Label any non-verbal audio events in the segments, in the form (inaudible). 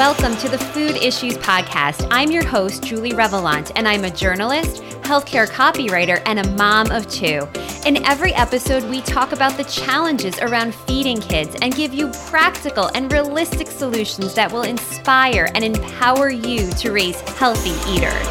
Welcome to the Food Issues Podcast. I'm your host, Julie Revelant, and I'm a journalist, healthcare copywriter, and a mom of two. In every episode, we talk about the challenges around feeding kids and give you practical and realistic solutions that will inspire and empower you to raise healthy eaters.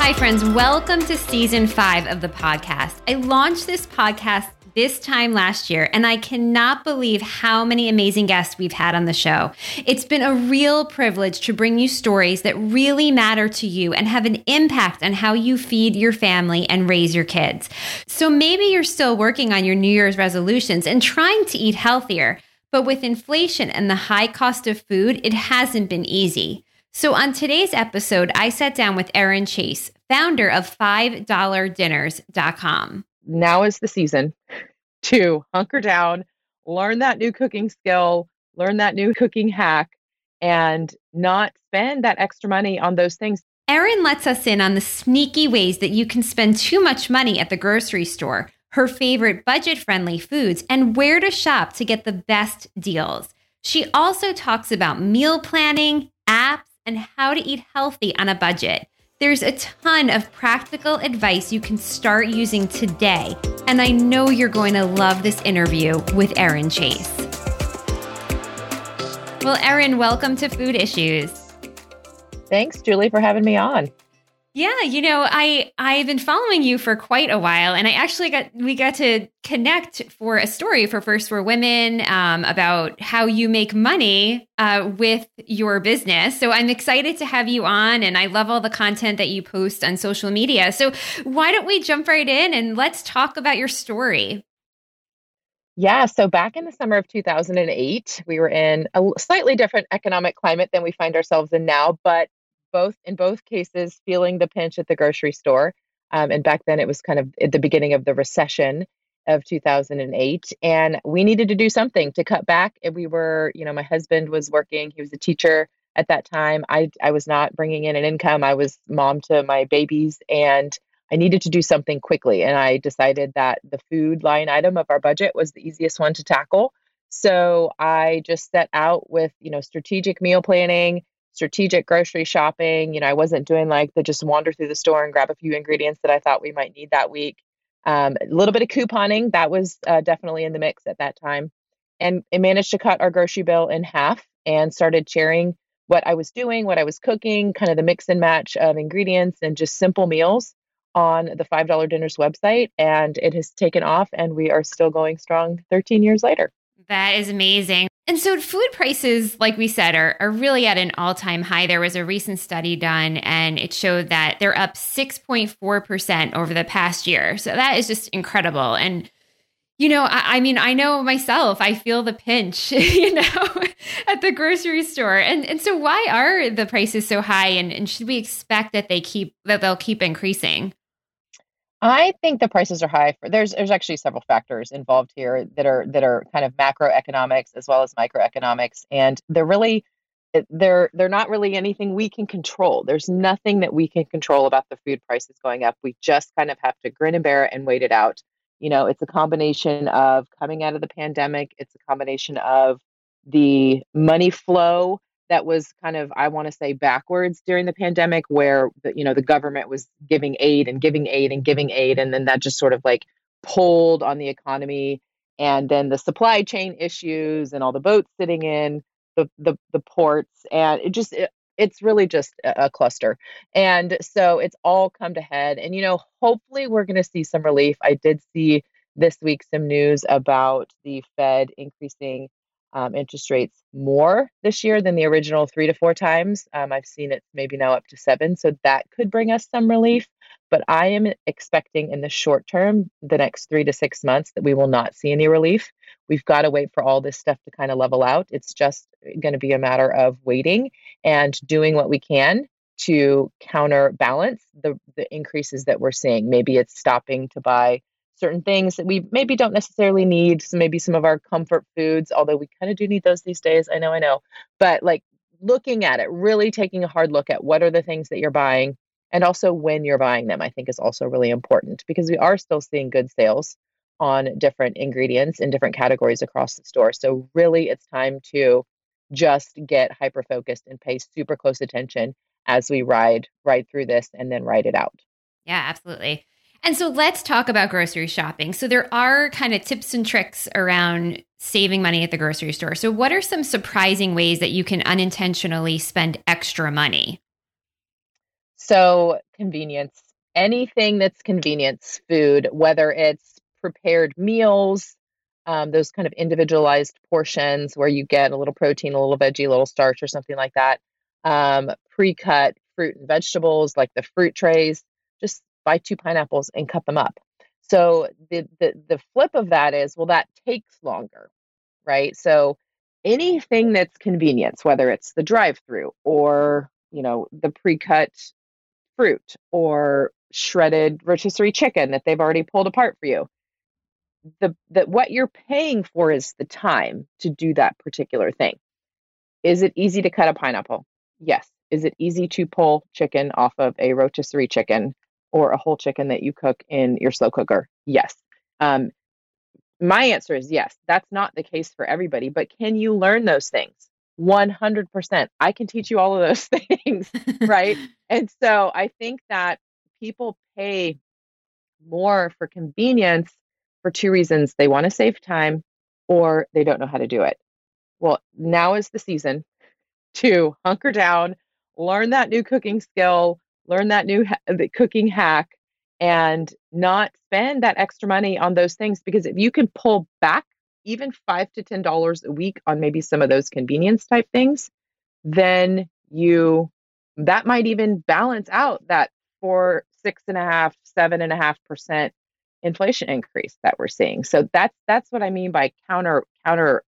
Hi, friends. Welcome to season five of the podcast. I launched this podcast this time last year, and I cannot believe how many amazing guests we've had on the show. It's been a real privilege to bring you stories that really matter to you and have an impact on how you feed your family and raise your kids. So maybe you're still working on your New Year's resolutions and trying to eat healthier, but with inflation and the high cost of food, it hasn't been easy. So, on today's episode, I sat down with Erin Chase, founder of $5dinners.com. Now is the season to hunker down, learn that new cooking skill, learn that new cooking hack, and not spend that extra money on those things. Erin lets us in on the sneaky ways that you can spend too much money at the grocery store, her favorite budget friendly foods, and where to shop to get the best deals. She also talks about meal planning, apps, and how to eat healthy on a budget. There's a ton of practical advice you can start using today, and I know you're going to love this interview with Erin Chase. Well, Erin, welcome to Food Issues. Thanks, Julie, for having me on. Yeah, you know, I I've been following you for quite a while, and I actually got we got to connect for a story for First for Women um, about how you make money uh, with your business. So I'm excited to have you on, and I love all the content that you post on social media. So why don't we jump right in and let's talk about your story? Yeah, so back in the summer of 2008, we were in a slightly different economic climate than we find ourselves in now, but both in both cases feeling the pinch at the grocery store. Um, and back then it was kind of at the beginning of the recession of 2008 and we needed to do something to cut back and we were you know my husband was working he was a teacher at that time i i was not bringing in an income i was mom to my babies and i needed to do something quickly and i decided that the food line item of our budget was the easiest one to tackle so i just set out with you know strategic meal planning strategic grocery shopping. You know, I wasn't doing like the just wander through the store and grab a few ingredients that I thought we might need that week. Um, a little bit of couponing that was uh, definitely in the mix at that time, and it managed to cut our grocery bill in half and started sharing what I was doing, what I was cooking, kind of the mix and match of ingredients and just simple meals on the $5 dinners website. And it has taken off, and we are still going strong 13 years later. That is amazing. And so food prices, like we said, are, are really at an all time high. There was a recent study done and it showed that they're up 6.4% over the past year. So that is just incredible. And, you know, I, I mean, I know myself, I feel the pinch, (laughs) you know, (laughs) at the grocery store. And and so why are the prices so high? And, and should we expect that they keep that they'll keep increasing? I think the prices are high for there's there's actually several factors involved here that are that are kind of macroeconomics as well as microeconomics and they're really they're they're not really anything we can control. There's nothing that we can control about the food prices going up. We just kind of have to grin and bear it and wait it out. You know, it's a combination of coming out of the pandemic, it's a combination of the money flow that was kind of i want to say backwards during the pandemic where the, you know the government was giving aid and giving aid and giving aid and then that just sort of like pulled on the economy and then the supply chain issues and all the boats sitting in the the, the ports and it just it, it's really just a, a cluster. And so it's all come to head and you know hopefully we're going to see some relief. I did see this week some news about the fed increasing um, interest rates more this year than the original three to four times. Um, I've seen it maybe now up to seven. So that could bring us some relief. But I am expecting in the short term, the next three to six months, that we will not see any relief. We've got to wait for all this stuff to kind of level out. It's just going to be a matter of waiting and doing what we can to counterbalance the, the increases that we're seeing. Maybe it's stopping to buy certain things that we maybe don't necessarily need. So maybe some of our comfort foods, although we kind of do need those these days. I know, I know. But like looking at it, really taking a hard look at what are the things that you're buying and also when you're buying them, I think is also really important because we are still seeing good sales on different ingredients in different categories across the store. So really it's time to just get hyper focused and pay super close attention as we ride ride through this and then ride it out. Yeah, absolutely. And so let's talk about grocery shopping. So there are kind of tips and tricks around saving money at the grocery store. So what are some surprising ways that you can unintentionally spend extra money? So convenience, anything that's convenience food, whether it's prepared meals, um, those kind of individualized portions where you get a little protein, a little veggie, a little starch, or something like that. Um, pre-cut fruit and vegetables like the fruit trays. Just buy two pineapples and cut them up. So the, the the flip of that is, well, that takes longer, right? So anything that's convenience, whether it's the drive-through or you know the pre-cut fruit or shredded rotisserie chicken that they've already pulled apart for you, the that what you're paying for is the time to do that particular thing. Is it easy to cut a pineapple? Yes. Is it easy to pull chicken off of a rotisserie chicken or a whole chicken that you cook in your slow cooker? Yes. Um, my answer is yes. That's not the case for everybody, but can you learn those things? 100%. I can teach you all of those (laughs) things, right? (laughs) and so I think that people pay more for convenience for two reasons they want to save time or they don't know how to do it. Well, now is the season to hunker down, learn that new cooking skill, learn that new ha- cooking hack, and not spend that extra money on those things. Because if you can pull back even five to ten dollars a week on maybe some of those convenience type things, then you that might even balance out that four, six and a half, seven and a half percent inflation increase that we're seeing. So that's that's what I mean by counter counter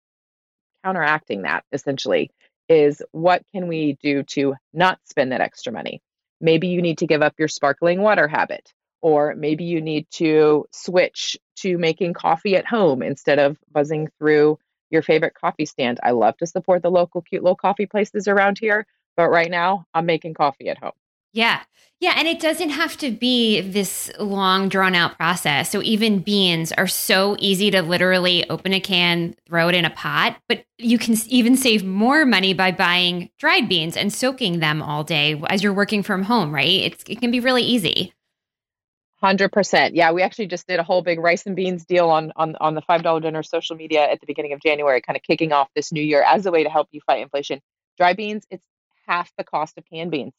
counteracting that essentially is what can we do to not spend that extra money? Maybe you need to give up your sparkling water habit or maybe you need to switch to making coffee at home instead of buzzing through your favorite coffee stand. I love to support the local cute little coffee places around here, but right now I'm making coffee at home. Yeah. Yeah. And it doesn't have to be this long, drawn out process. So even beans are so easy to literally open a can, throw it in a pot, but you can even save more money by buying dried beans and soaking them all day as you're working from home, right? It's, it can be really easy. Hundred percent. Yeah, we actually just did a whole big rice and beans deal on on on the five dollar dinner social media at the beginning of January, kind of kicking off this new year as a way to help you fight inflation. Dry beans, it's half the cost of canned beans.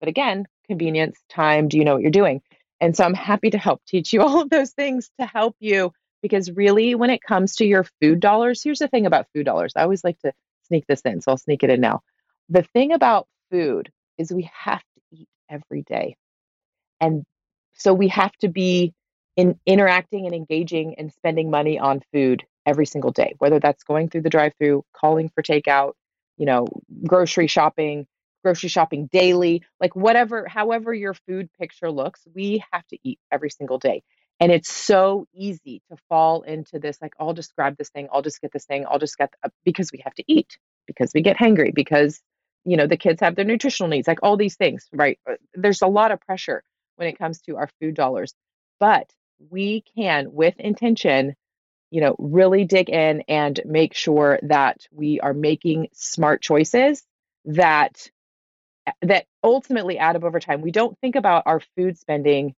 But again, convenience, time, do you know what you're doing? And so I'm happy to help teach you (laughs) all of those things to help you because really, when it comes to your food dollars, here's the thing about food dollars. I always like to sneak this in, so I'll sneak it in now. The thing about food is we have to eat every day. And so we have to be in interacting and engaging and spending money on food every single day, whether that's going through the drive through, calling for takeout, you know, grocery shopping, grocery shopping daily, like whatever, however your food picture looks, we have to eat every single day. And it's so easy to fall into this, like, I'll just grab this thing, I'll just get this thing, I'll just get, the, because we have to eat, because we get hangry, because, you know, the kids have their nutritional needs, like all these things, right? Uh, there's a lot of pressure when it comes to our food dollars. But we can, with intention, you know, really dig in and make sure that we are making smart choices that that ultimately add up over time. We don't think about our food spending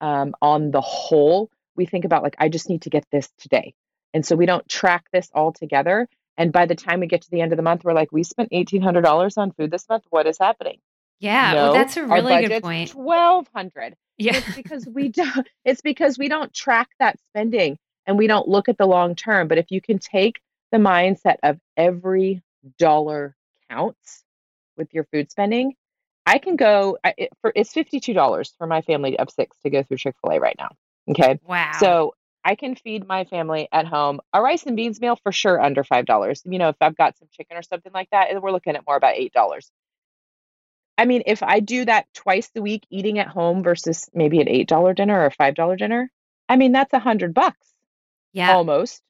um, on the whole. We think about like, I just need to get this today. And so we don't track this all together. And by the time we get to the end of the month, we're like, we spent $1,800 on food this month. What is happening? Yeah, no, well, that's a really good point. Twelve hundred. Yeah, it's because we (laughs) don't. It's because we don't track that spending and we don't look at the long term. But if you can take the mindset of every dollar counts, with your food spending, I can go it, for it's fifty two dollars for my family of six to go through Chick fil A right now. Okay, wow. So I can feed my family at home a rice and beans meal for sure under five dollars. You know, if I've got some chicken or something like that, we're looking at more about eight dollars. I mean, if I do that twice a week, eating at home versus maybe an eight dollar dinner or a five dollar dinner, I mean that's a hundred bucks, yeah, almost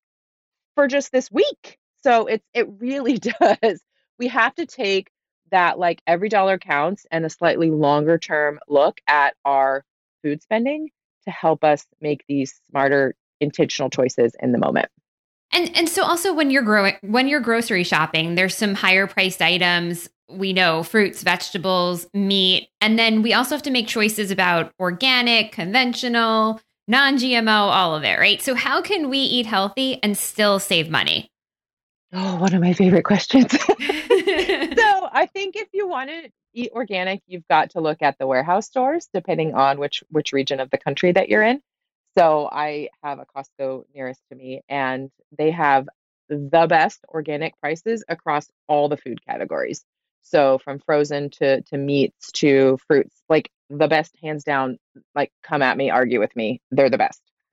for just this week. So it's it really (laughs) does. We have to take that like every dollar counts and a slightly longer term look at our food spending to help us make these smarter intentional choices in the moment. And and so also when you're growing when you're grocery shopping, there's some higher priced items. We know fruits, vegetables, meat, and then we also have to make choices about organic, conventional, non-GMO, all of it, right? So how can we eat healthy and still save money? Oh, one of my favorite questions. (laughs) (laughs) so I think if you want to eat organic, you've got to look at the warehouse stores, depending on which which region of the country that you're in. So I have a Costco nearest to me, and they have the best organic prices across all the food categories. So from frozen to to meats to fruits, like the best hands down. Like come at me, argue with me. They're the best. (laughs)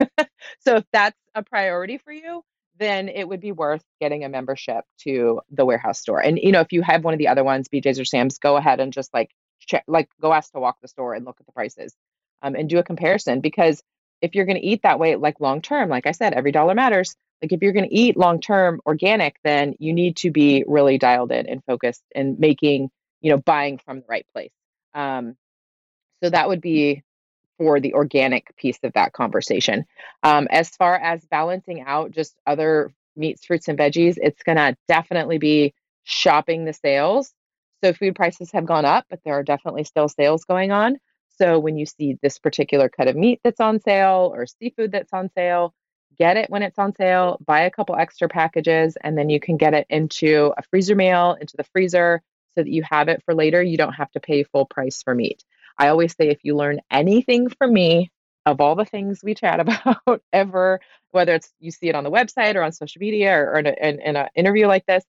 so if that's a priority for you, then it would be worth getting a membership to the warehouse store. And you know, if you have one of the other ones, BJ's or Sam's, go ahead and just like check, like go ask to walk the store and look at the prices, um, and do a comparison. Because if you're going to eat that way, like long term, like I said, every dollar matters. Like if you're going to eat long term organic, then you need to be really dialed in and focused and making, you know, buying from the right place. Um, so that would be for the organic piece of that conversation. Um, as far as balancing out just other meats, fruits, and veggies, it's going to definitely be shopping the sales. So food prices have gone up, but there are definitely still sales going on. So when you see this particular cut of meat that's on sale or seafood that's on sale, get it when it's on sale, buy a couple extra packages, and then you can get it into a freezer meal, into the freezer so that you have it for later. You don't have to pay full price for meat. I always say if you learn anything from me of all the things we chat (laughs) about ever, whether it's you see it on the website or on social media or, or in, in, in an interview like this,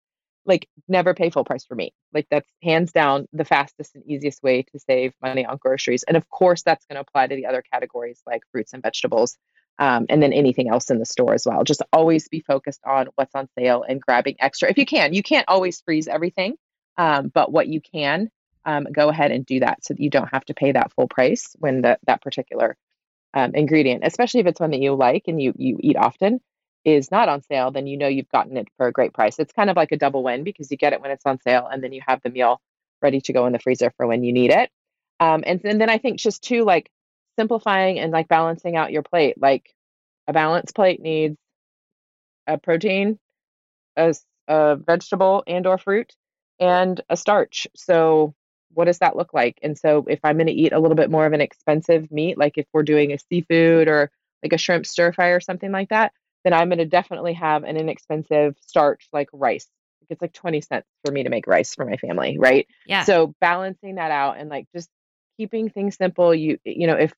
like never pay full price for me. Like that's hands down the fastest and easiest way to save money on groceries. And of course, that's going to apply to the other categories like fruits and vegetables. Um, and then anything else in the store as well. Just always be focused on what's on sale and grabbing extra if you can. You can't always freeze everything, um, but what you can, um, go ahead and do that so that you don't have to pay that full price when the, that particular um, ingredient, especially if it's one that you like and you you eat often, is not on sale. Then you know you've gotten it for a great price. It's kind of like a double win because you get it when it's on sale and then you have the meal ready to go in the freezer for when you need it. Um, and, and then I think just too like simplifying and like balancing out your plate. Like a balanced plate needs a protein, a, a vegetable and or fruit, and a starch. So what does that look like? And so if I'm going to eat a little bit more of an expensive meat, like if we're doing a seafood or like a shrimp stir fry or something like that, then I'm going to definitely have an inexpensive starch like rice. It's like 20 cents for me to make rice for my family, right? Yeah. So balancing that out and like just keeping things simple. You you know, if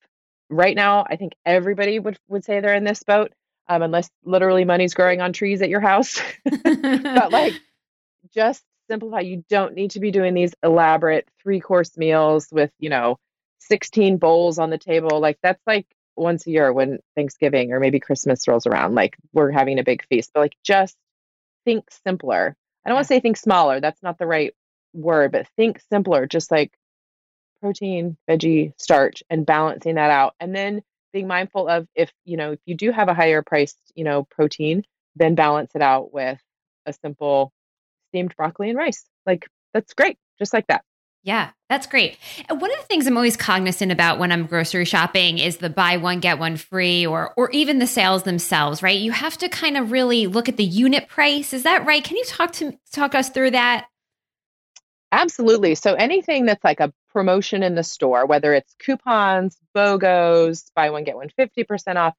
right now I think everybody would would say they're in this boat, um, unless literally money's growing on trees at your house. (laughs) but like (laughs) just simplify. You don't need to be doing these elaborate three course meals with, you know, 16 bowls on the table. Like that's like once a year when Thanksgiving or maybe Christmas rolls around, like we're having a big feast, but like just think simpler. I don't want to say think smaller. That's not the right word, but think simpler, just like protein, veggie, starch, and balancing that out. And then being mindful of if, you know, if you do have a higher priced, you know, protein, then balance it out with a simple steamed broccoli and rice. Like that's great, just like that. Yeah, that's great. Uh, one of the things I'm always cognizant about when I'm grocery shopping is the buy one get one free or or even the sales themselves, right? You have to kind of really look at the unit price. Is that right? Can you talk to talk us through that? Absolutely. So anything that's like a promotion in the store, whether it's coupons, BOGOs, buy one get one 50% off,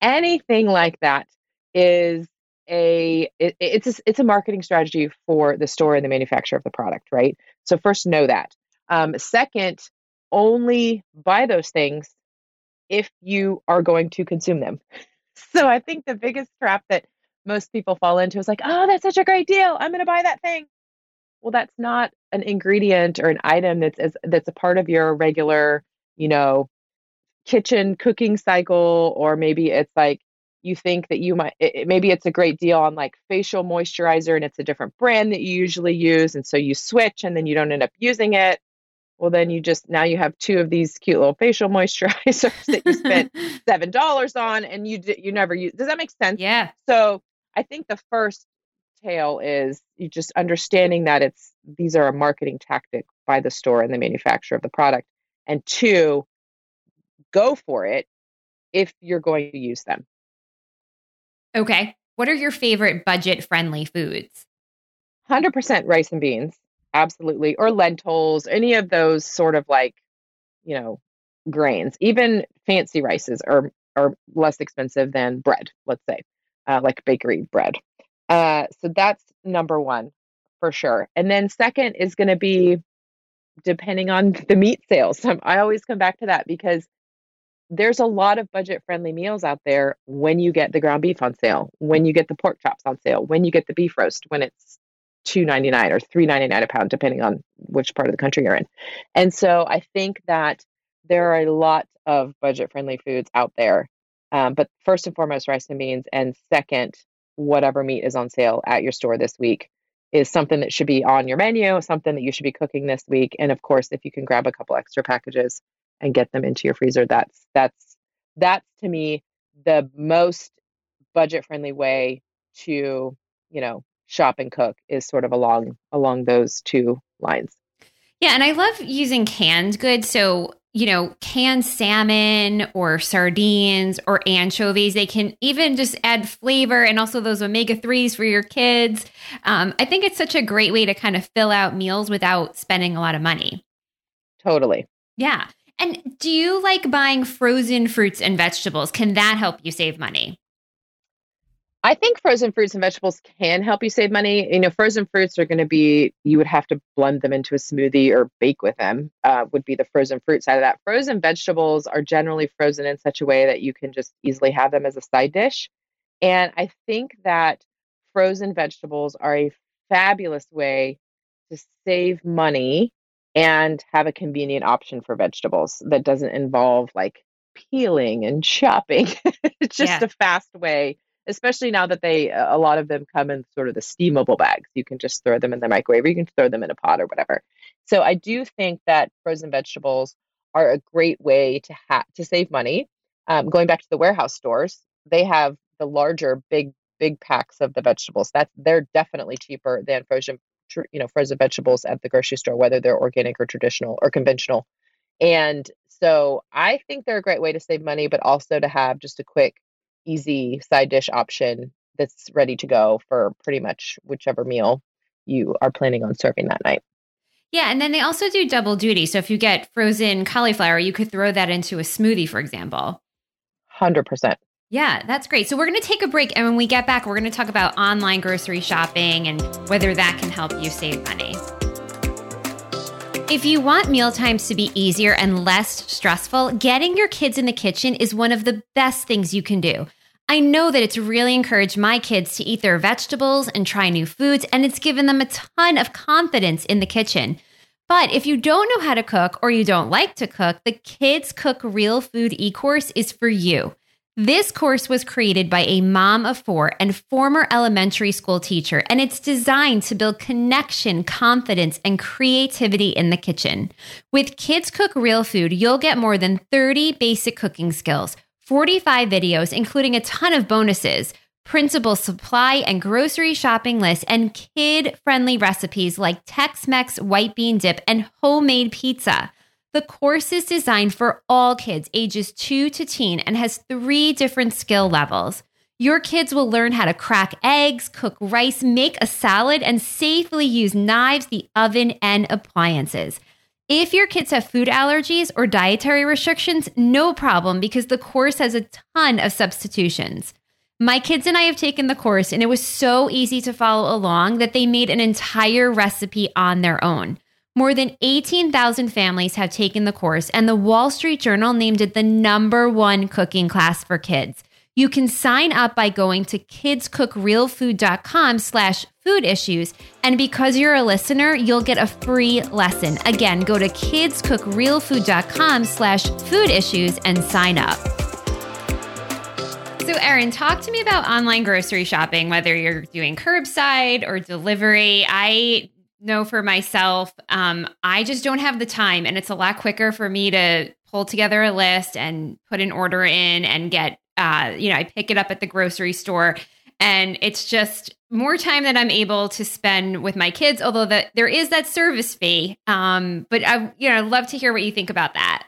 anything like that is a it, it's a, it's a marketing strategy for the store and the manufacturer of the product, right? So first know that. Um, second, only buy those things if you are going to consume them. (laughs) So I think the biggest trap that most people fall into is like, oh, that's such a great deal. I'm going to buy that thing. Well, that's not an ingredient or an item that's as, that's a part of your regular, you know, kitchen cooking cycle, or maybe it's like you think that you might it, maybe it's a great deal on like facial moisturizer and it's a different brand that you usually use and so you switch and then you don't end up using it. Well then you just now you have two of these cute little facial (laughs) moisturizers that you spent (laughs) seven dollars on and you you never use does that make sense? Yeah. So i think the first tale is you just understanding that it's these are a marketing tactic by the store and the manufacturer of the product and two go for it if you're going to use them Okay. What are your favorite budget friendly foods? 100% rice and beans. Absolutely. Or lentils, any of those sort of like, you know, grains. Even fancy rices are are less expensive than bread, let's say, uh, like bakery bread. Uh, so that's number one for sure. And then second is going to be depending on the meat sales. (laughs) I always come back to that because there's a lot of budget friendly meals out there when you get the ground beef on sale, when you get the pork chops on sale, when you get the beef roast when it's two ninety nine or three ninety nine a pound, depending on which part of the country you're in. And so I think that there are a lot of budget friendly foods out there. Um, but first and foremost, rice and beans, and second, whatever meat is on sale at your store this week is something that should be on your menu, something that you should be cooking this week. And of course, if you can grab a couple extra packages and get them into your freezer, that's that's that's to me the most budget friendly way to, you know, shop and cook is sort of along along those two lines. Yeah, and I love using canned goods. So you know, canned salmon or sardines or anchovies. They can even just add flavor and also those omega 3s for your kids. Um, I think it's such a great way to kind of fill out meals without spending a lot of money. Totally. Yeah. And do you like buying frozen fruits and vegetables? Can that help you save money? I think frozen fruits and vegetables can help you save money. You know, frozen fruits are going to be, you would have to blend them into a smoothie or bake with them, uh, would be the frozen fruit side of that. Frozen vegetables are generally frozen in such a way that you can just easily have them as a side dish. And I think that frozen vegetables are a fabulous way to save money and have a convenient option for vegetables that doesn't involve like peeling and chopping. (laughs) it's just yeah. a fast way especially now that they a lot of them come in sort of the steamable bags. You can just throw them in the microwave or you can throw them in a pot or whatever. So I do think that frozen vegetables are a great way to have to save money. Um, going back to the warehouse stores, they have the larger big big packs of the vegetables. That's they're definitely cheaper than frozen you know frozen vegetables at the grocery store, whether they're organic or traditional or conventional. And so I think they're a great way to save money, but also to have just a quick easy side dish option that's ready to go for pretty much whichever meal you are planning on serving that night. Yeah, and then they also do double duty. So if you get frozen cauliflower, you could throw that into a smoothie, for example. 100%. Yeah, that's great. So we're going to take a break. And when we get back, we're going to talk about online grocery shopping and whether that can help you save money. If you want meal times to be easier and less stressful, getting your kids in the kitchen is one of the best things you can do. I know that it's really encouraged my kids to eat their vegetables and try new foods, and it's given them a ton of confidence in the kitchen. But if you don't know how to cook or you don't like to cook, the Kids Cook Real Food e course is for you. This course was created by a mom of four and former elementary school teacher, and it's designed to build connection, confidence, and creativity in the kitchen. With Kids Cook Real Food, you'll get more than 30 basic cooking skills 45 videos, including a ton of bonuses, printable supply and grocery shopping lists, and kid friendly recipes like Tex Mex white bean dip and homemade pizza. The course is designed for all kids ages 2 to teen and has three different skill levels. Your kids will learn how to crack eggs, cook rice, make a salad, and safely use knives, the oven, and appliances. If your kids have food allergies or dietary restrictions, no problem because the course has a ton of substitutions. My kids and I have taken the course, and it was so easy to follow along that they made an entire recipe on their own. More than 18,000 families have taken the course, and the Wall Street Journal named it the number one cooking class for kids. You can sign up by going to kidscookrealfood.com slash food issues. And because you're a listener, you'll get a free lesson. Again, go to kidscookrealfood.com slash food issues and sign up. So, Erin, talk to me about online grocery shopping, whether you're doing curbside or delivery. I know for myself, um, I just don't have the time, and it's a lot quicker for me to pull together a list and put an order in and get uh, you know, I pick it up at the grocery store and it's just more time that I'm able to spend with my kids. Although that there is that service fee, um, but I, you know, i love to hear what you think about that.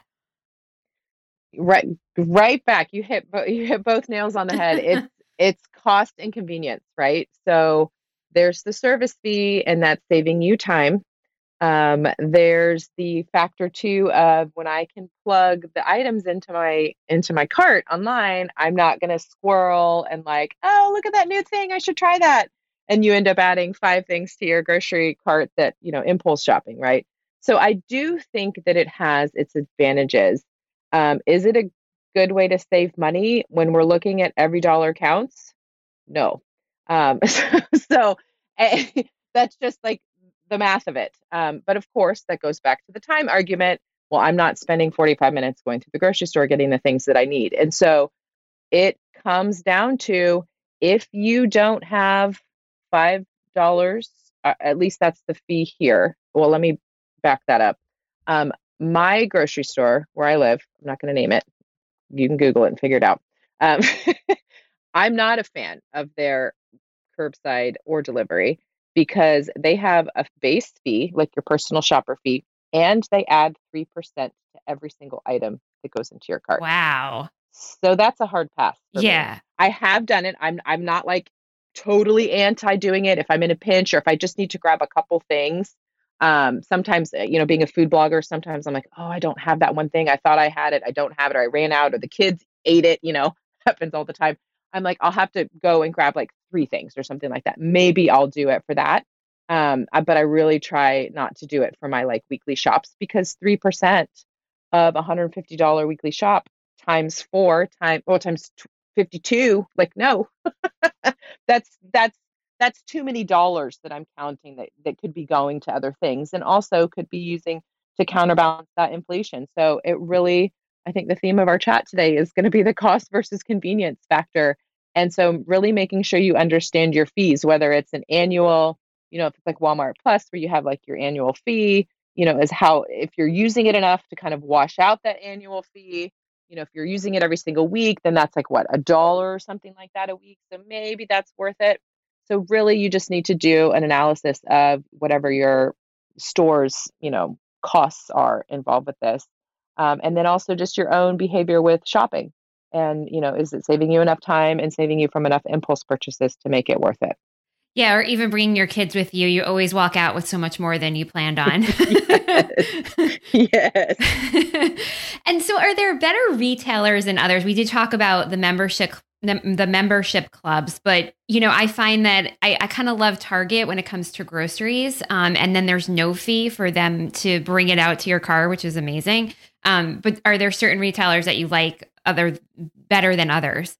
Right, right back. You hit you hit both nails on the head. It's (laughs) it's cost and convenience, right? So there's the service fee, and that's saving you time. Um, there's the factor two of when I can plug the items into my into my cart online, I'm not going to squirrel and like, oh, look at that new thing, I should try that. And you end up adding five things to your grocery cart that you know impulse shopping, right? So I do think that it has its advantages. Um, is it a good way to save money when we're looking at every dollar counts? No. Um, (laughs) so, so (laughs) that's just like the math of it. Um, but of course, that goes back to the time argument. Well, I'm not spending 45 minutes going to the grocery store getting the things that I need. And so it comes down to if you don't have $5, uh, at least that's the fee here. Well, let me back that up. Um, my grocery store where I live, I'm not going to name it. You can Google it and figure it out. Um, (laughs) I'm not a fan of their curbside or delivery because they have a base fee, like your personal shopper fee, and they add 3% to every single item that goes into your cart. Wow. So that's a hard pass. Yeah. Me. I have done it. I'm I'm not like totally anti doing it if I'm in a pinch or if I just need to grab a couple things. Um, sometimes, uh, you know, being a food blogger, sometimes I'm like, oh, I don't have that one thing. I thought I had it. I don't have it. Or I ran out or the kids ate it, you know, (laughs) happens all the time. I'm like, I'll have to go and grab like three things or something like that. Maybe I'll do it for that. Um, but I really try not to do it for my like weekly shops because 3% of $150 weekly shop times four time well times 52 like no (laughs) that's that's that's too many dollars that i'm counting that, that could be going to other things and also could be using to counterbalance that inflation so it really I think the theme of our chat today is going to be the cost versus convenience factor. And so, really making sure you understand your fees, whether it's an annual, you know, if it's like Walmart Plus, where you have like your annual fee, you know, is how, if you're using it enough to kind of wash out that annual fee, you know, if you're using it every single week, then that's like what, a dollar or something like that a week. So, maybe that's worth it. So, really, you just need to do an analysis of whatever your store's, you know, costs are involved with this um, and then also just your own behavior with shopping and you know is it saving you enough time and saving you from enough impulse purchases to make it worth it? Yeah or even bringing your kids with you. You always walk out with so much more than you planned (laughs) on. Yes, (laughs) yes. and so are there better retailers than others? We did talk about the membership the, the membership clubs but you know i find that i, I kind of love target when it comes to groceries um, and then there's no fee for them to bring it out to your car which is amazing. Um, but are there certain retailers that you like other better than others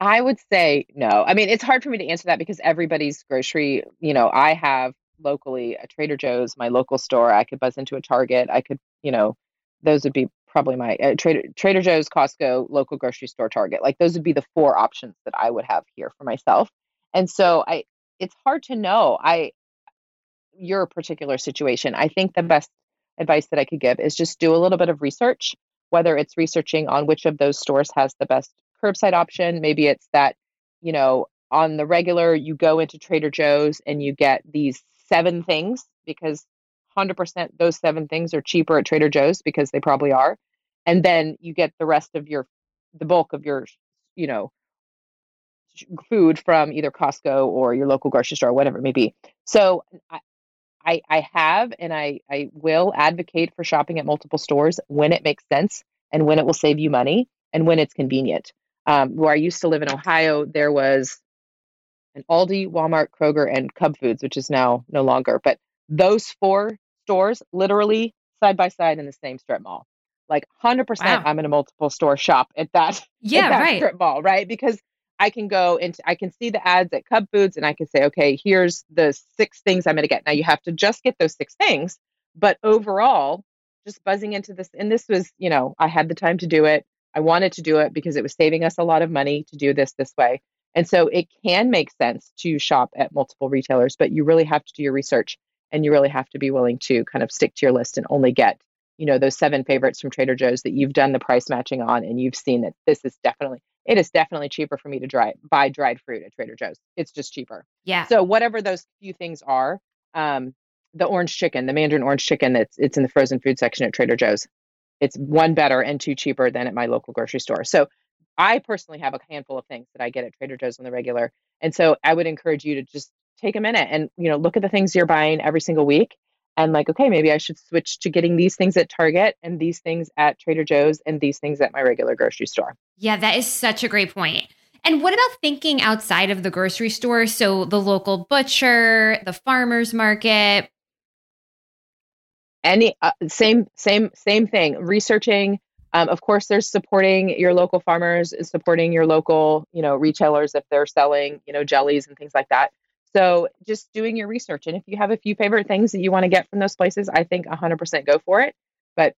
i would say no i mean it's hard for me to answer that because everybody's grocery you know i have locally a trader joe's my local store i could buzz into a target i could you know those would be probably my uh, Trader Trader Joe's, Costco, local grocery store, Target. Like those would be the four options that I would have here for myself. And so I it's hard to know. I your particular situation. I think the best advice that I could give is just do a little bit of research, whether it's researching on which of those stores has the best curbside option. Maybe it's that, you know, on the regular, you go into Trader Joe's and you get these seven things because 100% those seven things are cheaper at Trader Joe's because they probably are. And then you get the rest of your, the bulk of your, you know, food from either Costco or your local grocery store, whatever it may be. So I, I have and I, I will advocate for shopping at multiple stores when it makes sense and when it will save you money and when it's convenient. Um, where I used to live in Ohio, there was an Aldi, Walmart, Kroger, and Cub Foods, which is now no longer. But those four stores literally side by side in the same strip mall. Like 100% wow. I'm in a multiple store shop at that, (laughs) yeah, at that right. strip mall, right? Because I can go into, I can see the ads at Cub Foods and I can say, okay, here's the six things I'm going to get. Now you have to just get those six things. But overall, just buzzing into this, and this was, you know, I had the time to do it. I wanted to do it because it was saving us a lot of money to do this this way. And so it can make sense to shop at multiple retailers, but you really have to do your research and you really have to be willing to kind of stick to your list and only get you know those seven favorites from trader joe's that you've done the price matching on and you've seen that this is definitely it is definitely cheaper for me to dry buy dried fruit at trader joe's. It's just cheaper. Yeah. So whatever those few things are um the orange chicken the mandarin orange chicken that's it's in the frozen food section at trader joe's it's one better and two cheaper than at my local grocery store. So I personally have a handful of things that I get at Trader Joe's on the regular. And so I would encourage you to just take a minute and, you know, look at the things you're buying every single week and like, okay, maybe I should switch to getting these things at Target and these things at Trader Joe's and these things at my regular grocery store. Yeah, that is such a great point. And what about thinking outside of the grocery store? So the local butcher, the farmer's market. Any uh, same same same thing. Researching. Um, of course, there's supporting your local farmers, supporting your local you know retailers if they're selling you know jellies and things like that. So just doing your research, and if you have a few favorite things that you want to get from those places, I think 100% go for it. But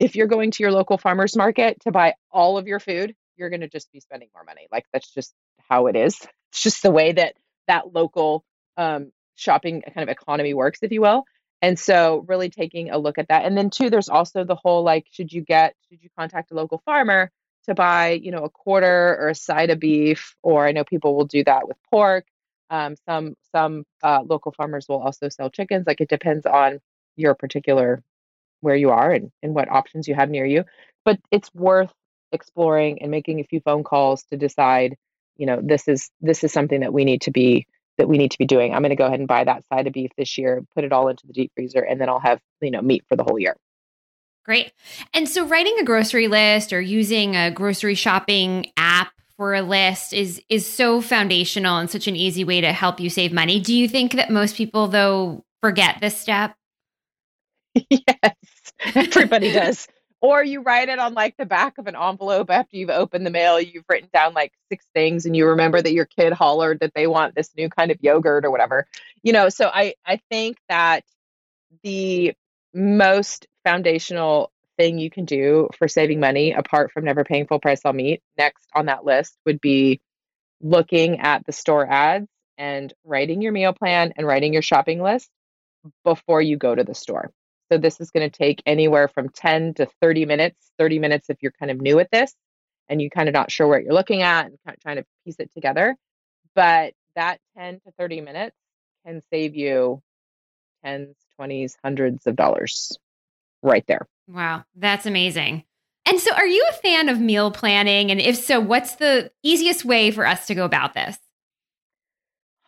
if you're going to your local farmers market to buy all of your food, you're going to just be spending more money. Like that's just how it is. (laughs) It's just the way that that local um, shopping kind of economy works, if you will. And so, really taking a look at that. And then, two, there's also the whole like, should you get, should you contact a local farmer to buy, you know, a quarter or a side of beef? Or I know people will do that with pork. Um, some some uh, local farmers will also sell chickens. Like it depends on your particular where you are and, and what options you have near you. But it's worth exploring and making a few phone calls to decide you know this is this is something that we need to be that we need to be doing i'm going to go ahead and buy that side of beef this year put it all into the deep freezer and then i'll have you know meat for the whole year great and so writing a grocery list or using a grocery shopping app for a list is is so foundational and such an easy way to help you save money. Do you think that most people though forget this step? Yes (laughs) everybody does. Or you write it on like the back of an envelope after you've opened the mail you've written down like six things and you remember that your kid hollered that they want this new kind of yogurt or whatever. You know so i i think that the most foundational thing you can do for saving money apart from never paying full price on meat next on that list would be looking at the store ads and writing your meal plan and writing your shopping list before you go to the store so this is going to take anywhere from 10 to 30 minutes, 30 minutes if you're kind of new at this and you kind of not sure what you're looking at and trying to piece it together. But that 10 to 30 minutes can save you tens, 20s, hundreds of dollars right there. Wow, that's amazing. And so, are you a fan of meal planning? And if so, what's the easiest way for us to go about this?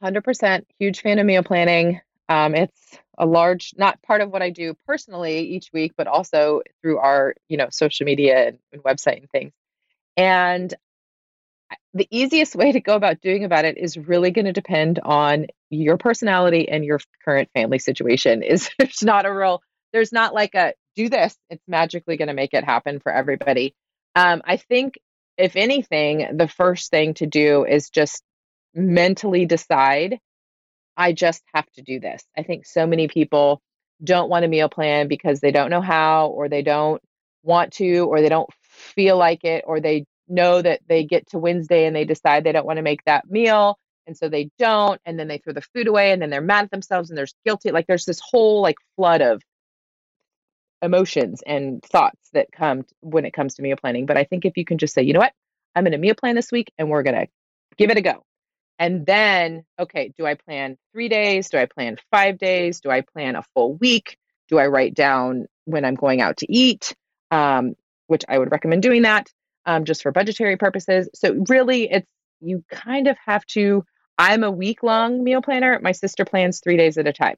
100% huge fan of meal planning. Um, it's a large, not part of what I do personally each week, but also through our, you know, social media and, and website and things. And the easiest way to go about doing about it is really going to depend on your personality and your current family situation. Is (laughs) there's not a real, there's not like a do this. It's magically going to make it happen for everybody. Um, I think if anything, the first thing to do is just mentally decide I just have to do this. I think so many people don't want a meal plan because they don't know how, or they don't want to, or they don't feel like it, or they know that they get to Wednesday and they decide they don't want to make that meal. And so they don't. And then they throw the food away and then they're mad at themselves and there's guilty. Like there's this whole like flood of emotions and thoughts that come when it comes to meal planning. But I think if you can just say, you know what, I'm going to meal plan this week and we're going to give it a go. And then, okay, do I plan three days? Do I plan five days? Do I plan a full week? Do I write down when I'm going out to eat? Um, which I would recommend doing that um, just for budgetary purposes. So, really, it's you kind of have to. I'm a week long meal planner. My sister plans three days at a time.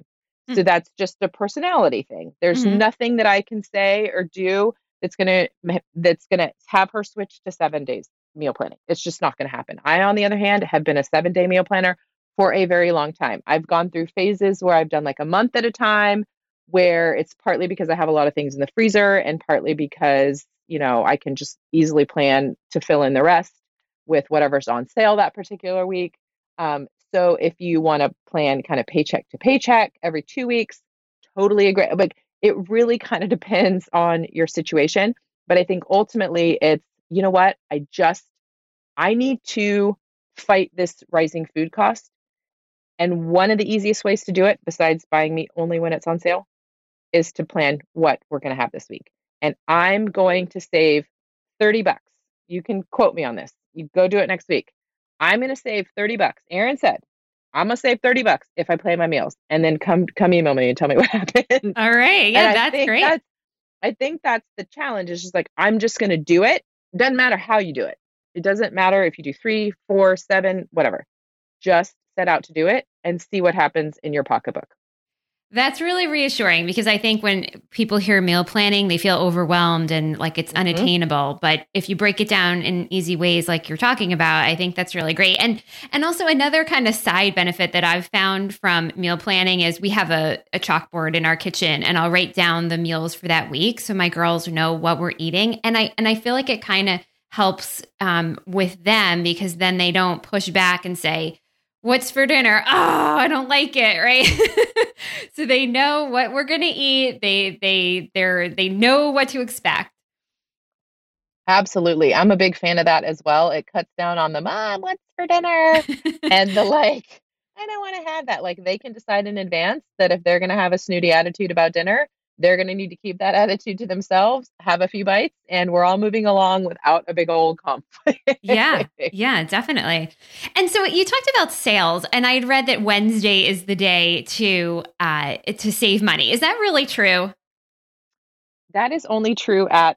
So, hmm. that's just a personality thing. There's mm-hmm. nothing that I can say or do that's going to that's going to have her switch to seven days meal planning. It's just not going to happen. I, on the other hand, have been a seven day meal planner for a very long time. I've gone through phases where I've done like a month at a time, where it's partly because I have a lot of things in the freezer and partly because, you know, I can just easily plan to fill in the rest with whatever's on sale that particular week. Um, so if you want to plan kind of paycheck to paycheck every two weeks, totally agree. But it really kind of (laughs) depends on your situation. But I think ultimately it's you know what? I just, I need to fight this rising food cost. And one of the easiest ways to do it, besides buying meat only when it's on sale, is to plan what we're going to have this week. And I'm going to save 30 bucks. You can quote me on this. You go do it next week. I'm going to save 30 bucks. Erin said, I'm gonna save 30 bucks if I play my meals and then come come email me and tell me (laughs) what happened. All right. Yeah, that's great. That's, I think that's the challenge. Is just like I'm just gonna do it doesn't matter how you do it. It doesn't matter if you do three, four, seven, whatever. Just set out to do it and see what happens in your pocketbook. That's really reassuring because I think when people hear meal planning, they feel overwhelmed and like it's mm-hmm. unattainable. But if you break it down in easy ways like you're talking about, I think that's really great. And and also another kind of side benefit that I've found from meal planning is we have a, a chalkboard in our kitchen and I'll write down the meals for that week so my girls know what we're eating. And I and I feel like it kind of helps um, with them because then they don't push back and say, what's for dinner? Oh, I don't like it, right? (laughs) so they know what we're going to eat. They they they're they know what to expect. Absolutely. I'm a big fan of that as well. It cuts down on the mom, what's for dinner? (laughs) and the like, I don't want to have that. Like they can decide in advance that if they're going to have a snooty attitude about dinner, they're going to need to keep that attitude to themselves, have a few bites, and we're all moving along without a big old conflict. yeah, (laughs) yeah, definitely. And so you talked about sales, and I'd read that Wednesday is the day to uh, to save money. Is that really true? That is only true at,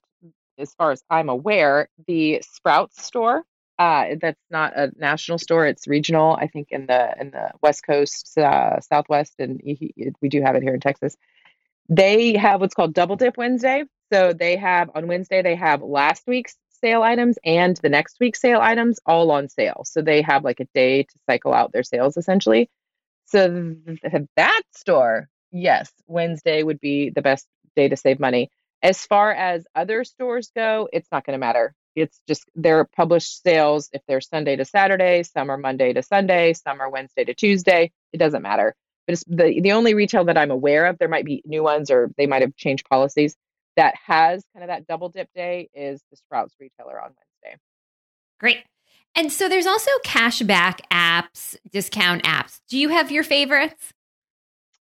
as far as I'm aware, the Sprouts store. Uh, that's not a national store; it's regional. I think in the in the West Coast, uh, Southwest, and we do have it here in Texas they have what's called Double Dip Wednesday. So they have on Wednesday, they have last week's sale items and the next week's sale items all on sale. So they have like a day to cycle out their sales essentially. So that store, yes, Wednesday would be the best day to save money. As far as other stores go, it's not going to matter. It's just their published sales. If they're Sunday to Saturday, some are Monday to Sunday, some are Wednesday to Tuesday. It doesn't matter. But it's the the only retail that I'm aware of, there might be new ones or they might have changed policies that has kind of that double dip day is the Sprouts retailer on Wednesday. Great. And so there's also cashback apps, discount apps. Do you have your favorites?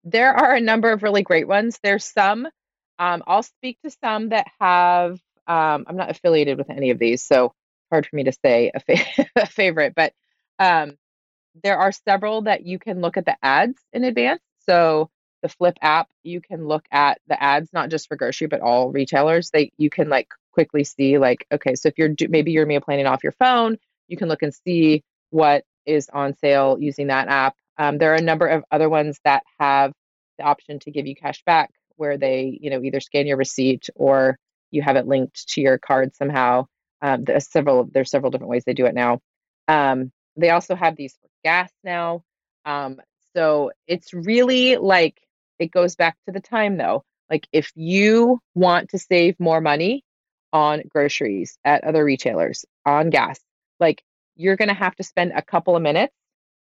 There are a number of really great ones. There's some. Um, I'll speak to some that have. Um, I'm not affiliated with any of these, so hard for me to say a, fa- (laughs) a favorite. But um, there are several that you can look at the ads in advance. So the Flipp app, you can look at the ads, not just for grocery, but all retailers. They you can like quickly see like, okay, so if you're maybe you're meal planning off your phone, you can look and see what is on sale using that app. Um, there are a number of other ones that have the option to give you cash back, where they you know either scan your receipt or you have it linked to your card somehow. Um, there's several there's several different ways they do it now. Um, they also have these for gas now. Um, so it's really like it goes back to the time though. Like if you want to save more money on groceries at other retailers, on gas, like you're going to have to spend a couple of minutes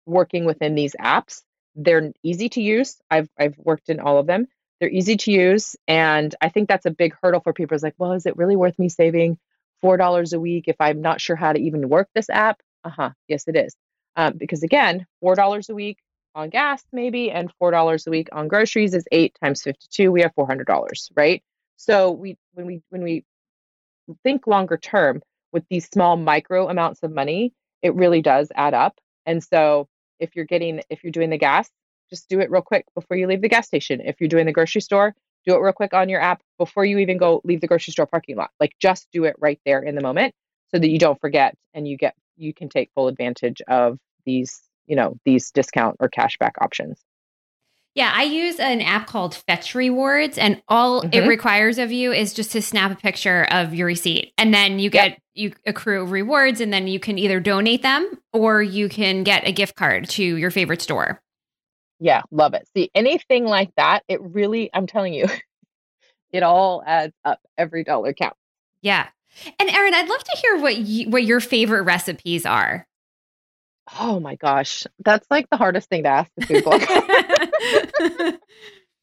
working within these apps. They're easy to use. I've I've worked in all of them. They're easy to use, and I think that's a big hurdle for people. Is like, well, is it really worth me saving four dollars a week if I'm not sure how to even work this app? Uh huh. Yes, it is. Um, because again, four dollars a week on gas maybe, and four dollars a week on groceries is eight times fifty-two. We have four hundred dollars, right? So we when we when we think longer term with these small micro amounts of money, it really does add up. And so if you're getting if you're doing the gas, just do it real quick before you leave the gas station. If you're doing the grocery store, do it real quick on your app before you even go leave the grocery store parking lot. Like just do it right there in the moment so that you don't forget and you get you can take full advantage of these, you know, these discount or cashback options. Yeah, I use an app called Fetch Rewards, and all mm-hmm. it requires of you is just to snap a picture of your receipt, and then you get yep. you accrue rewards, and then you can either donate them or you can get a gift card to your favorite store. Yeah, love it. See, anything like that, it really, I'm telling you, (laughs) it all adds up. Every dollar counts. Yeah. And Erin, I'd love to hear what you, what your favorite recipes are. Oh my gosh, that's like the hardest thing to ask the food (laughs)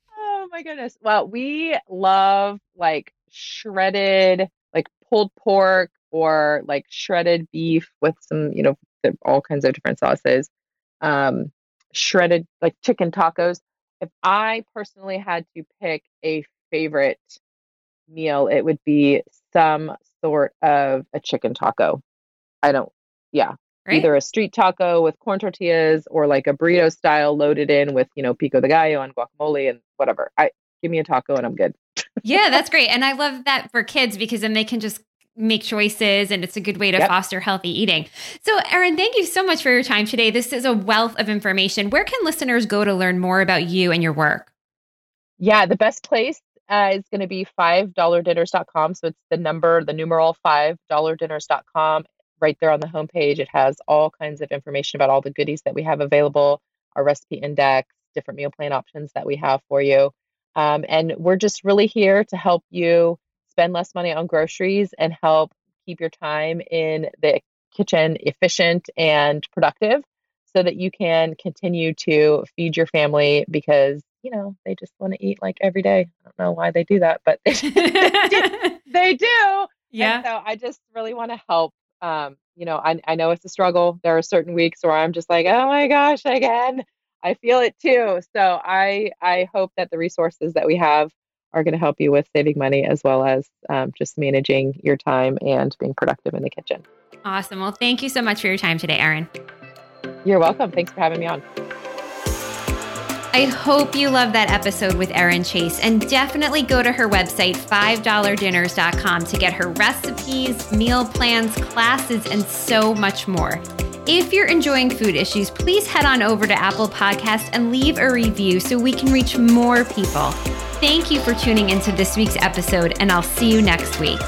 (laughs) oh my goodness. Well, we love like shredded, like pulled pork or like shredded beef with some, you know, all kinds of different sauces. Um, shredded like chicken tacos. If I personally had to pick a favorite meal, it would be some sort of a chicken taco. I don't, yeah, right? either a street taco with corn tortillas or like a burrito style loaded in with, you know, pico de gallo and guacamole and whatever. I give me a taco and I'm good. yeah, that's great. And I love that for kids because then they can just make choices and it's a good way to Yep. foster healthy eating. So, Erin, thank you so much for your time today. This is a wealth of information. Where can listeners go to learn more about you and your work? Yeah, the best place uh, is going to be $5dinners.com. So it's the number, the numeral $5dinners.com. Right there on the homepage, it has all kinds of information about all the goodies that we have available, our recipe index, different meal plan options that we have for you. Um, and we're just really here to help you spend less money on groceries and help keep your time in the kitchen efficient and productive so that you can continue to feed your family because you know they just want to eat like every day i don't know why they do that but (laughs) (laughs) they do, they do. yeah. and so i just really want to help um you know I, I know it's a struggle there are certain weeks where i'm just like oh my gosh again i feel it too so i i hope that the resources that we have are going to help you with saving money as well as um, just managing your time and being productive in the kitchen Awesome. Well, thank you so much for your time today, Erin. you're welcome thanks for having me on I hope you love that episode with Erin Chase and definitely go to her website, $5dinners.com, to get her recipes, meal plans, classes, and so much more. If you're enjoying food issues, please head on over to Apple Podcast and leave a review so we can reach more people. Thank you for tuning into this week's episode, and I'll see you next week.